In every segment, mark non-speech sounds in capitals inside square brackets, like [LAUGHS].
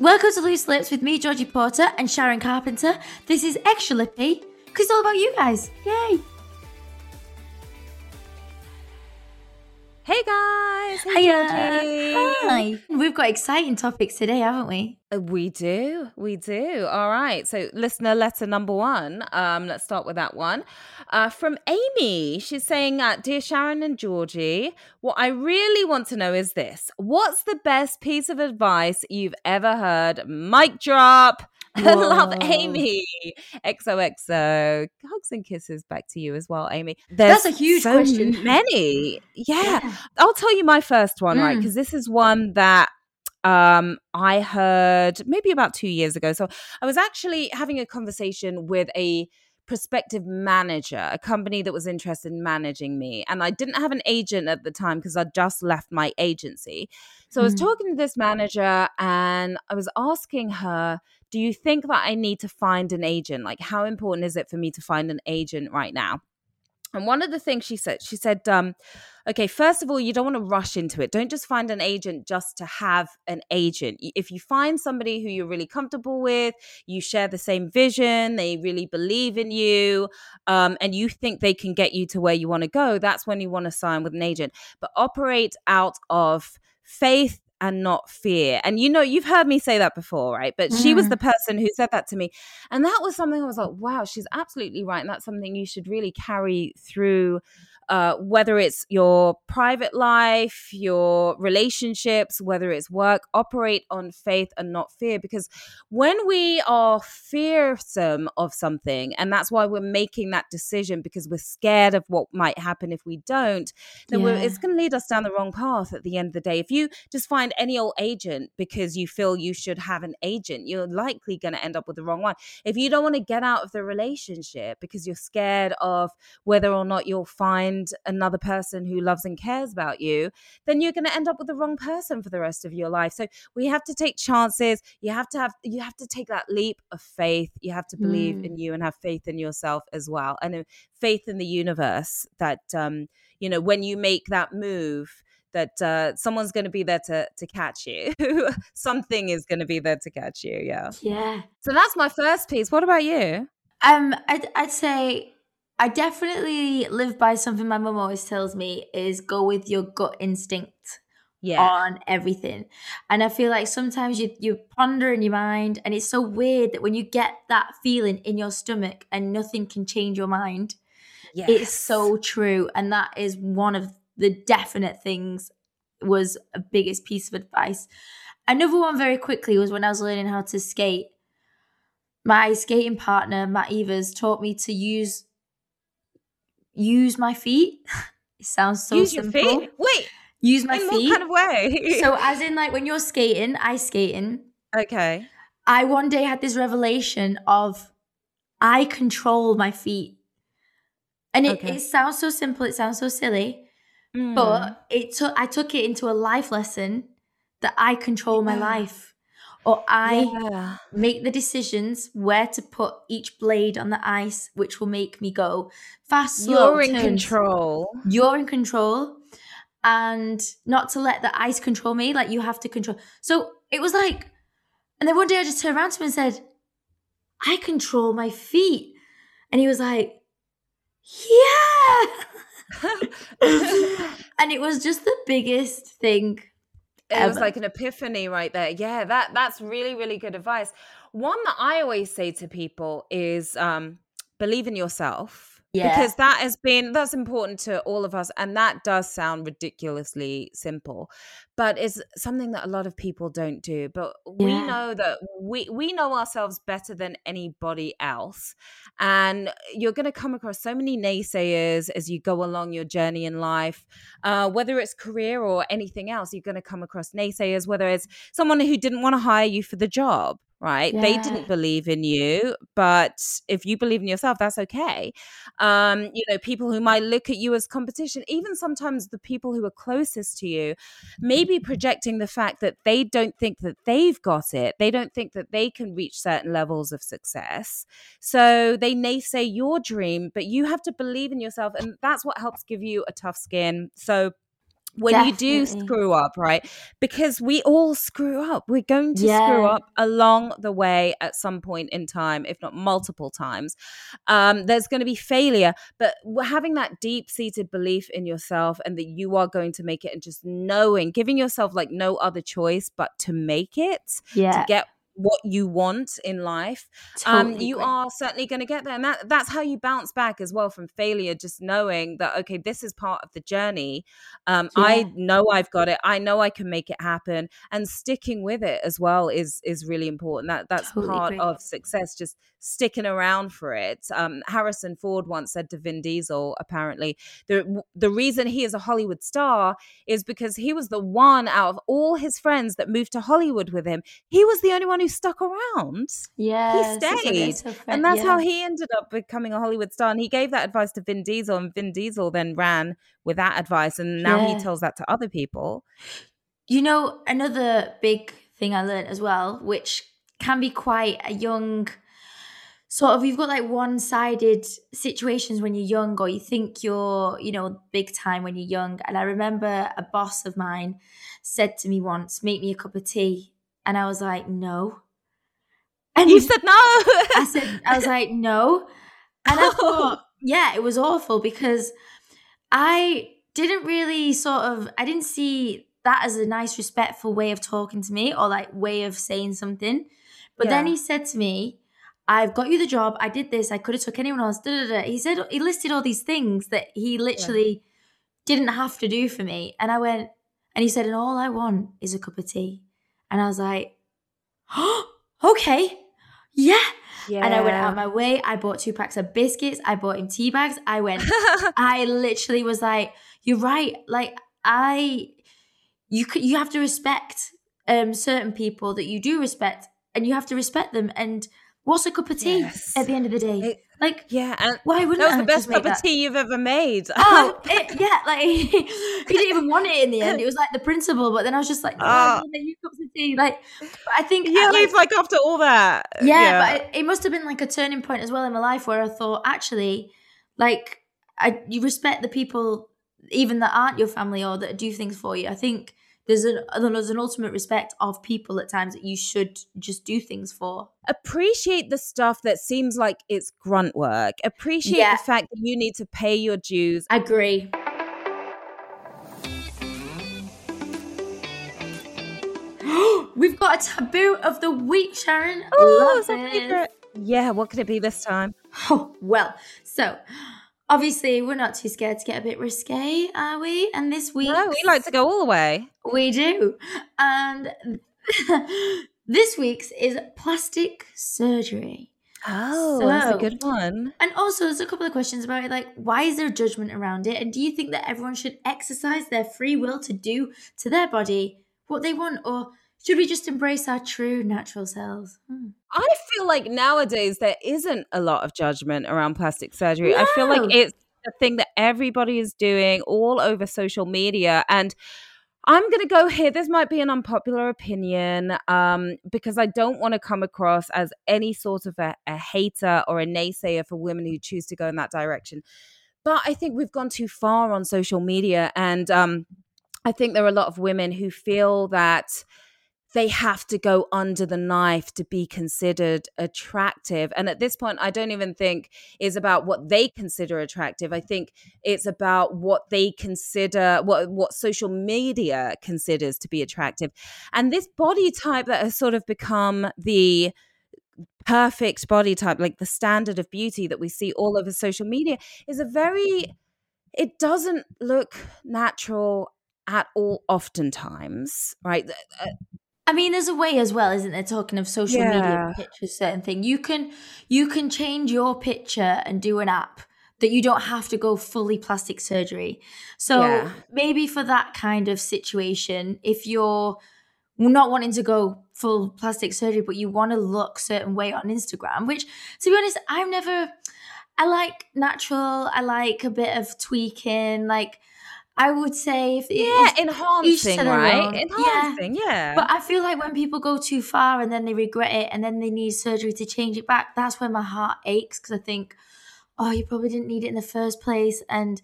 Welcome to Loose Lips with me, Georgie Porter, and Sharon Carpenter. This is Extra Lippy, because it's all about you guys. Yay! Hey guys! Hey Hiya. Hi! We've got exciting topics today, haven't we? Uh, We do, we do. All right. So, listener letter number one. Um, let's start with that one. Uh, from Amy, she's saying, uh, "Dear Sharon and Georgie, what I really want to know is this: What's the best piece of advice you've ever heard? Mic drop." [LAUGHS] Love Amy. XOXO. Hugs and kisses back to you as well, Amy. That's a huge so question. [LAUGHS] Many. Yeah. I'll tell you my first one, right? Mm. Because this is one that um I heard maybe about two years ago. So I was actually having a conversation with a prospective manager, a company that was interested in managing me. And I didn't have an agent at the time because I'd just left my agency. So I was Mm. talking to this manager and I was asking her, Do you think that I need to find an agent? Like, how important is it for me to find an agent right now? And one of the things she said, she said, um, okay, first of all, you don't want to rush into it. Don't just find an agent just to have an agent. If you find somebody who you're really comfortable with, you share the same vision, they really believe in you, um, and you think they can get you to where you want to go, that's when you want to sign with an agent. But operate out of faith and not fear. And you know, you've heard me say that before, right? But she was Mhm. the person who said that to me. And that was something I was like, wow, she's absolutely right. And that's something you should really carry through. Uh, whether it's your private life, your relationships, whether it's work, operate on faith and not fear. Because when we are fearsome of something, and that's why we're making that decision because we're scared of what might happen if we don't, then Yeah. it's going to lead us down the wrong path at the end of the day. If you just find any old agent because you feel you should have an agent, you're likely going to end up with the wrong one. If you don't want to get out of the relationship because you're scared of whether or not you'll find another person who loves and cares about you, then you're going to end up with the wrong person for the rest of your life. So we have to take chances. You have to have you have to take that leap of faith. You have to believe Mm. in you and have faith in yourself as well, and faith in the universe that um, you know when you make that move that uh, someone's going to be there to to catch you. [LAUGHS] Something is going to be there to catch you. Yeah. Yeah. So that's my first piece. What about you? Um, I'd, I'd say I definitely live by something my mum always tells me is go with your gut instinct Yeah. on everything. And I feel like sometimes you you ponder in your mind and it's so weird that when you get that feeling in your stomach and nothing can change your mind. yes. It's so true. And that is one of the definite things was a biggest piece of advice. Another one very quickly was when I was learning how to skate. My skating partner, Matt Evers, taught me to use use my feet. [LAUGHS] It sounds so Use simple. your feet. Wait. Use my in feet. what kind of way? so [LAUGHS] as in like when you're skating, ice skating, okay. I one day had this revelation of I control my feet. And it, Okay. it sounds so simple, it sounds so silly, Mm. but it took I took it into a life lesson that I control my Yeah. life. Or I yeah. make the decisions where to put each blade on the ice, which will make me go fast, slow. You're in turns. control. You're in control. And not to let the ice control me, like you have to control. So it was like, and then one day I just turned around to him and said, I control my feet. And he was like, Yeah. [LAUGHS] [LAUGHS] and it was just the biggest thing it was like an epiphany right there. Yeah that that's really really good advice. One that I always say to people is um, believe in yourself Yeah. because that has been that's important to all of us and that does sound ridiculously simple but it's something that a lot of people don't do but we know that we we know ourselves better than anybody else and you're going to come across so many naysayers as you go along your journey in life uh, whether it's career or anything else you're going to come across naysayers whether it's someone who didn't want to hire you for the job right? They didn't believe in you but if you believe in yourself that's okay. Um you know people who might look at you as competition even sometimes the people who are closest to you maybe projecting the fact that they don't think that they've got it. They don't think that they can reach certain levels of success. So they naysay your dream but you have to believe in yourself and that's what helps give you a tough skin. So when you do screw up, right? Because we all screw up. We're going to screw up along the way at some point in time, if not multiple times. Um, there's going to be failure, but we're having that deep seated belief in yourself and that you are going to make it, and just knowing, giving yourself like no other choice but to make it, yeah. to get what you want in life totally um, you are certainly going to get there and that, that's how you bounce back as well from failure just knowing that okay this is part of the journey um, Yeah. i know i've got it i know i can make it happen and sticking with it as well is is really important that that's Totally part of success just sticking around for it um, harrison ford once said to vin diesel apparently the the reason he is a hollywood star is because he was the one out of all his friends that moved to hollywood with him he was the only one who stuck around Yeah, he stayed, it's a friend- and that's how he ended up becoming a Hollywood star. And he gave that advice to Vin Diesel, and Vin Diesel then ran with that advice, and now Yeah. he tells that to other people. You know, another big thing I learned as well, which can be quite a young sort of you've got like one-sided situations when you're young or you think you're, you know, big time when you're young. And I remember a boss of mine said to me once, make me a cup of tea. And I was like, no. And You said no. I said, I was like, no. [LAUGHS] And I thought, yeah, it was awful because I didn't really sort of, I didn't see that as a nice, respectful way of talking to me or like way of saying something. But then he said to me, I've got you the job. I did this. I could have took anyone else. Da, da, da. He said he listed all these things that he literally didn't have to do for me. And I went, and he said, and all I want is a cup of tea. And I was like, oh, [GASPS] okay, yeah. yeah. And I went out my way. I bought two packs of biscuits. I bought him tea bags. I went, [LAUGHS] I literally was like, you're right. Like I, you could, you have to respect um certain people that you do respect, and you have to respect them. And what's a cup of tea Yes. at the end of the day? It- like, yeah, and why wouldn't that was I the best cup of tea you've ever made. [LAUGHS] Oh, it, yeah, like [LAUGHS] he didn't even want it in the end. It was like the principle, but then I was just like, I Oh. want you cups of tea. Like, I think, yeah, uh, like, like after all that. yeah, but it, it must have been like a turning point as well in my life where I thought, actually, like, I you respect the people even that aren't your family or that do things for you. I think there's an there's an ultimate respect of people at times that you should just do things for. appreciate the stuff that seems like it's grunt work. Appreciate Yeah. the fact that you need to pay your dues. I agree. [GASPS] We've got a taboo of the week, Sharon. Oh, Love it. Yeah, what could it be this time? [LAUGHS] Oh, well, so obviously we're not too scared to get a bit risque, are we? And this week No, we like to go all the way. we do. And [LAUGHS] this week's is plastic surgery. Oh, that's a good one. And also there's a couple of questions about it, like why is there judgment around it? And do you think that everyone should exercise their free will to do to their body what they want? Or should we just embrace our true natural selves? Hmm. I feel like nowadays there isn't a lot of judgment around plastic surgery. I feel like it's a thing that everybody is doing all over social media. And I'm going to go here. This might be an unpopular opinion um, because I don't want to come across as any sort of a, a hater or a naysayer for women who choose to go in that direction. But I think we've gone too far on social media. And um, I think there are a lot of women who feel that they have to go under the knife to be considered attractive. And at this point, I don't even think is about what they consider attractive. I think it's about what they consider, what what social media considers to be attractive. And this body type that has sort of become the perfect body type, like the standard of beauty that we see all over social media, is a very, it doesn't look natural at all, oftentimes, right? Uh, I mean, there's a way as well, isn't there? Talking of social yeah. media pictures, certain thing you can you can change your picture and do an app that you don't have to go fully plastic surgery. So yeah. maybe for that kind of situation, if you're not wanting to go full plastic surgery, but you want to look certain way on Instagram, which to be honest, I've never I like natural, I like a bit of tweaking, like I would say if yeah, enhancing, right? Enhancing, yeah. yeah. But I feel like when people go too far and then they regret it and then they need surgery to change it back, that's when my heart aches because I think, oh, you probably didn't need it in the first place, and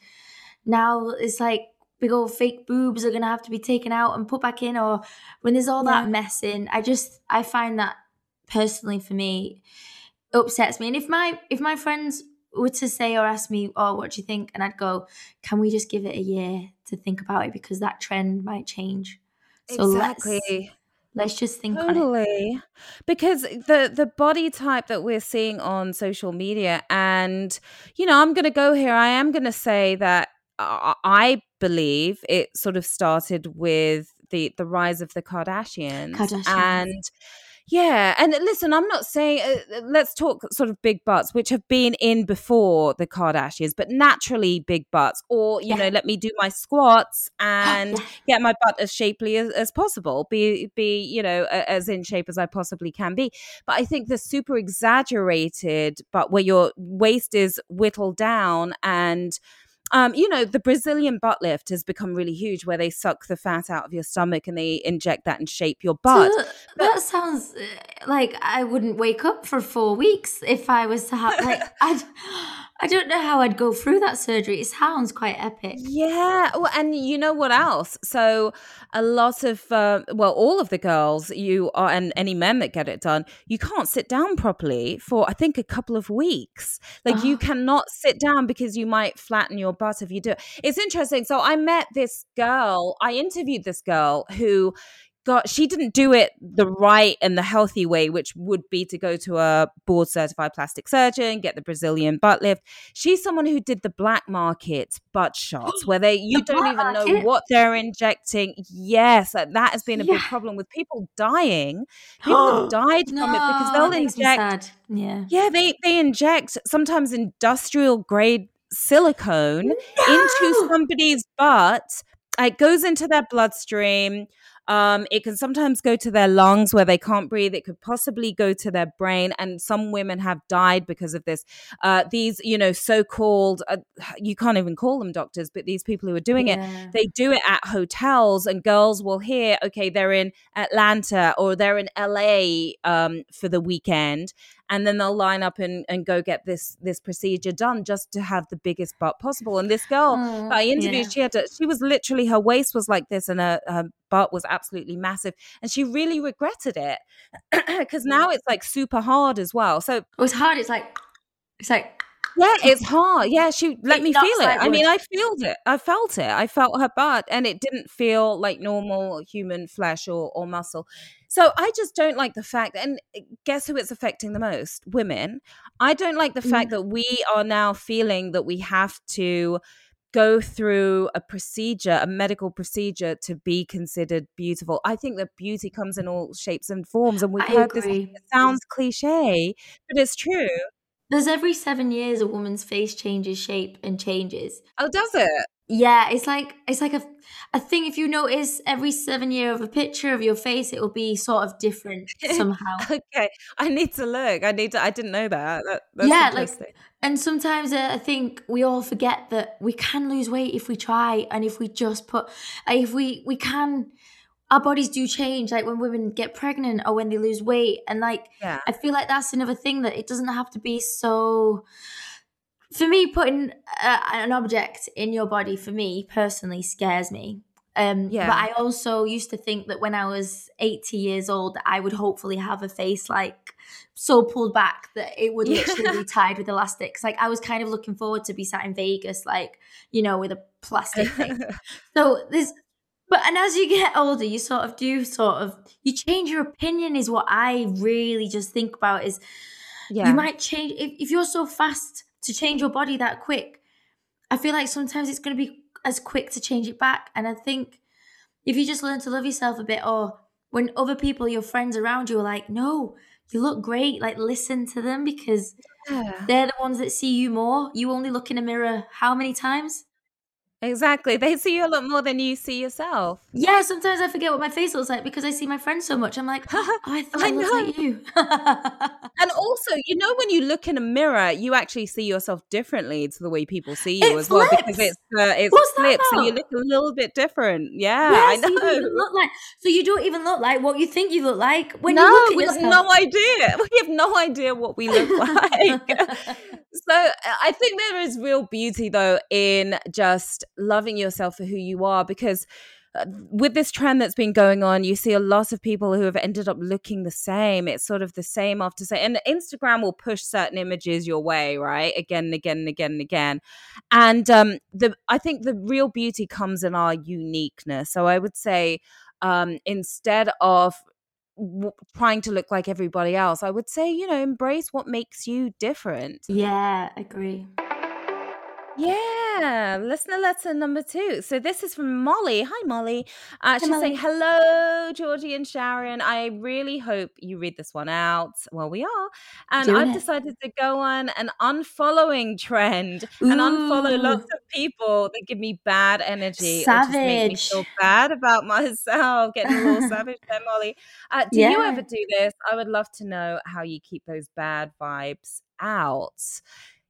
now it's like big old fake boobs are gonna have to be taken out and put back in, or when there's all yeah. that mess in. I just I find that personally for me upsets me, and if my if my friends were to say or ask me, "Oh, what do you think?" and I'd go, "Can we just give it a year to think about it because that trend might change." So exactly. Let's, let's just think totally. Because the the body type that we're seeing on social media, and you know, I'm going to go here. I am going to say that I believe it sort of started with the the rise of the Kardashians, Kardashians. and yeah, and listen, I'm not saying uh, uh, let's talk sort of big butts, which have been in before the Kardashians, but naturally big butts, or you yeah. know, let me do my squats [GASPS] and get my butt as shapely as, as possible, be be you know as in shape as I possibly can be. But I think the super exaggerated, but where your waist is whittled down and um, you know, the Brazilian butt lift has become really huge where they suck the fat out of your stomach and they inject that and shape your butt. So that sounds uh, like I wouldn't wake up for four weeks if I was to have, like, [LAUGHS] I'd. I don't know how I'd go through that surgery. It sounds quite epic. Yeah. Well, and you know what else? So, a lot of, uh, well, all of the girls, you are, and any men that get it done, you can't sit down properly for, I think, a couple of weeks. Like, oh. you cannot sit down because you might flatten your butt if you do. It's interesting. So, I met this girl, I interviewed this girl who, got she didn't do it the right and the healthy way which would be to go to a board certified plastic surgeon get the brazilian butt lift. She's someone who did the black market butt shots [GASPS] where they you the don't even know what they're injecting. Yes that has been a yeah. big problem with people dying. People have [GASPS] died no, from it because they'll inject yeah. Yeah they they inject sometimes industrial grade silicone no! into somebody's butt. It goes into their bloodstream um, it can sometimes go to their lungs where they can't breathe. It could possibly go to their brain, and some women have died because of this. Uh, these, you know, so-called uh, you can't even call them doctors, but these people who are doing yeah. it, they do it at hotels, and girls will hear, okay, they're in Atlanta or they're in LA um, for the weekend, and then they'll line up and, and go get this this procedure done just to have the biggest butt possible. And this girl oh, I interviewed, yeah. she had to, she was literally her waist was like this and her, her butt was absolutely massive, and she really regretted it [CLEARS THROAT] because now it's like super hard as well. So it was hard. It's like it's like yeah, it's hard. Yeah, she let it me feel it. I mean, I felt it. I felt it. I felt her butt, and it didn't feel like normal human flesh or, or muscle. So I just don't like the fact, and eh, guess who it's affecting the most? Women. I don't like the fact that we are now feeling that we have to go through a procedure, a medical procedure to be considered beautiful. I think that beauty comes in all shapes and forms. And we've I heard agree. this, it sounds cliche, but it's true. There's every seven years a woman's face changes shape and changes. Oh, does it? Yeah, it's like it's like a a thing. If you notice every seven year of a picture of your face, it will be sort of different [LAUGHS] somehow. okay, I need to look. I need to. I didn't know that. that yeah, like, and sometimes uh, I think we all forget that we can lose weight if we try, and if we just put, if we we can our bodies do change like when women get pregnant or when they lose weight and like yeah. i feel like that's another thing that it doesn't have to be so for me putting uh, an object in your body for me personally scares me um yeah. but i also used to think that when i was 80 years old i would hopefully have a face like so pulled back that it would literally be [LAUGHS] tied with elastics like i was kind of looking forward to be sat in vegas like you know with a plastic thing [LAUGHS] so there's But and as you get older, you sort of do sort of you change your opinion is what I really just think about is Yeah. you might change if, if you're so fast to change your body that quick. I feel like sometimes it's gonna be as quick to change it back. And I think if you just learn to love yourself a bit or when other people, your friends around you are like, no, you look great, like listen to them because Yeah. they're the ones that see you more. You only look in a mirror how many times? Exactly. They see you a lot more than you see yourself. Yeah, sometimes I forget what my face looks like because I see my friends so much. I'm like, [LAUGHS] oh, I thought I I, looked like you. [LAUGHS] And also, you know, when you look in a mirror, you actually see yourself differently to the way people see you It as well because it's uh, it's What's flipped, so you look a little bit different. Yeah, I so you look like so you don't even look like what you think you look like when no, you look at we have no idea. [LAUGHS] We have no idea what we look like. so I think there is real beauty though in just loving yourself for who you are because uh, with this trend that's been going on, you see a lot of people who have ended up looking the same. It's sort of the same after same. And Instagram will push certain images your way, right? Again and again and again and again. And um, the I think the real beauty comes in our uniqueness. So I would say um, instead of w- trying to look like everybody else, I would say, you know, embrace what makes you different. yeah, agree. Yeah, listener letter number two. So this is from Molly. Hi, Molly. Uh, she's Molly. saying, Hello, Georgie and Sharon. I really hope you read this one out. Well, we are. And Doing I've it. decided to go on an unfollowing trend and unfollow lots of people that give me bad energy or just make me Savage. feel bad about [LAUGHS] myself. Getting a little [LAUGHS] savage there, Molly. Uh, do you ever do this? I would love to know how you keep those bad vibes out.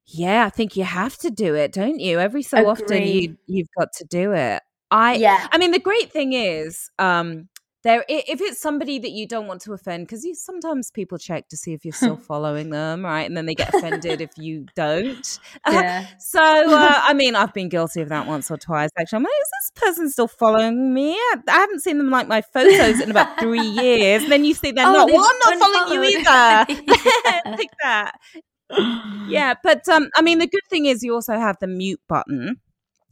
Yeah, I think you have to do it, don't you? Every so often you you've got to do it. I Yeah. I mean the great thing is um there if it's somebody that you don't want to offend because you sometimes people check to see if you're still [LAUGHS] following them right and then they get offended if you don't. [LAUGHS] Yeah. so uh, i mean i've been guilty of that once or twice actually. I'm like is this person still following me? I I haven't seen them like my photos in about three [LAUGHS] years. And then you see they're Oh, not. Well i'm not following you either. Like that yeah but um i mean the good thing is you also have the mute button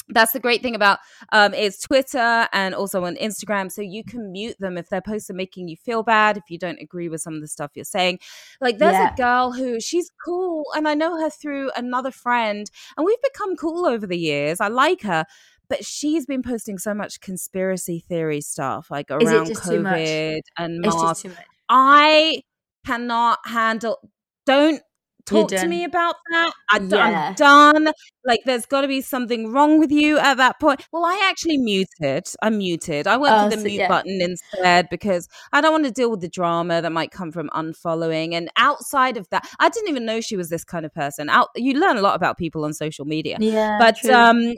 that's the great thing about um it's twitter and also on instagram so you can mute them if their posts are making you feel bad if you don't agree with some of the stuff you're saying like there's Yeah. a girl who she's cool and i know her through another friend and we've become cool over the years i like her but she's been posting so much conspiracy theory stuff like Is around just too much? covid and It's just too much. I cannot handle. Don't talk to me about that. I, Yeah. am done. Like, there's got to be something wrong with you at that point. Well, I actually muted. I muted. I went Oh, for the so- mute yeah. button instead because I don't want to deal with the drama that might come from unfollowing. And outside of that, I didn't even know she was this kind of person. Out, you learn a lot about people on social media Yeah. but true. um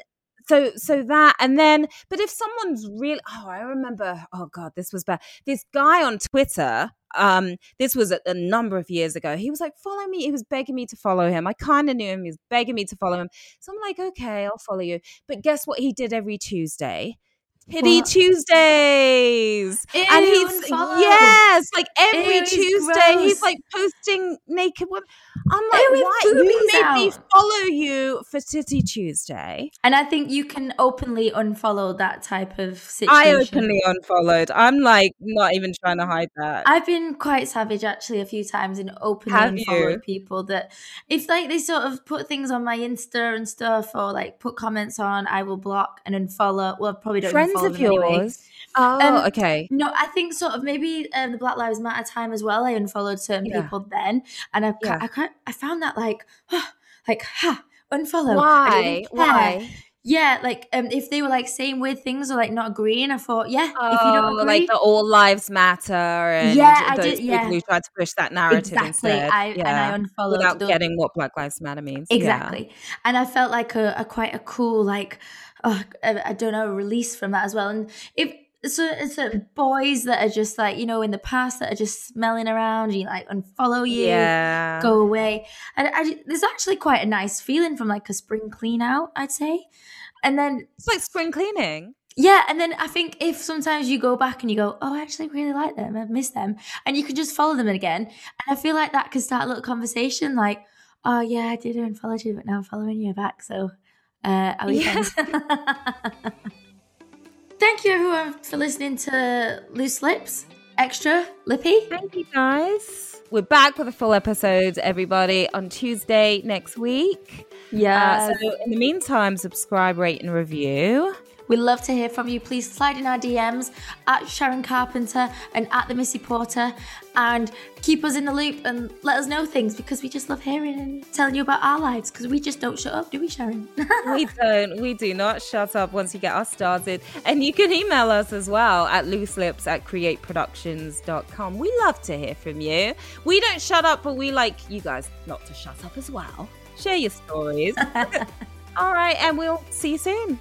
so so that and then but if someone's really oh i remember oh god this was bad. This guy on twitter um this was a, a number of years ago. He was like follow me he was begging me to follow him. I kind of knew him he was begging me to follow him. So i'm like okay i'll follow you. But guess what he did every tuesday What? Tuesdays, and he's yes, like every Ew, Tuesday he's like posting naked women. I'm like, Ew, why? You made me follow you for Titty Tuesday. and I think you can openly unfollow that type of situation. I openly unfollowed. I'm like not even trying to hide that. I've been quite savage actually a few times and openly Have unfollowed you? people that if like they sort of put things on my Insta and stuff or like put comments on, I will block and unfollow. Well, I probably don't Friends unfollow of them anyway. yours. Oh, Um, okay. No, I think sort of maybe um, the Black Lives Matter time as well. I unfollowed certain Yeah. people then, and I Yeah. I can't, I found that like like ha unfollow. Why? Why? Yeah, like um, if they were like saying weird things or like not agreeing, I thought yeah, Oh, if you don't agree, like the all lives matter and Yeah, I did- people yeah. who tried to push that narrative exactly. instead. I yeah. and I unfollowed without those- getting what Black Lives Matter means. Yeah. Exactly. And I felt like a, a quite a cool, like, oh, I, don't know, release from that as well. And if so, it's certain boys that are just like, you know, in the past that are just smelling around, you like unfollow you, Yeah. go away. And I, there's actually quite a nice feeling from like a spring clean out, I'd say. And then, It's like spring cleaning. yeah, and then I think if sometimes you go back and you go, oh, I actually really like them, I miss them, and you can just follow them again. And I feel like that could start a little conversation like, oh, yeah, I did unfollow you, but now I'm following you back. So, uh, Yeah. [LAUGHS] Thank you, everyone, for listening to Loose Lips Extra Lippy. Thank you, guys. We're back with a full episode, everybody, on Tuesday next week. Yeah. Uh, so, in the meantime, subscribe, rate, and review. We'd love to hear from you. Please slide in our DMs at Sharon Carpenter and at the Missy Porter and keep us in the loop and let us know things because we just love hearing and telling you about our lives because we just don't shut up, do we, Sharon? [LAUGHS] we don't. We do not shut up once you get us started. And you can email us as well at looselips at createproductions.com. We love to hear from you. We don't shut up, but we like you guys not to shut up as well. Share your stories. [LAUGHS] [LAUGHS] All right, and we'll see you soon.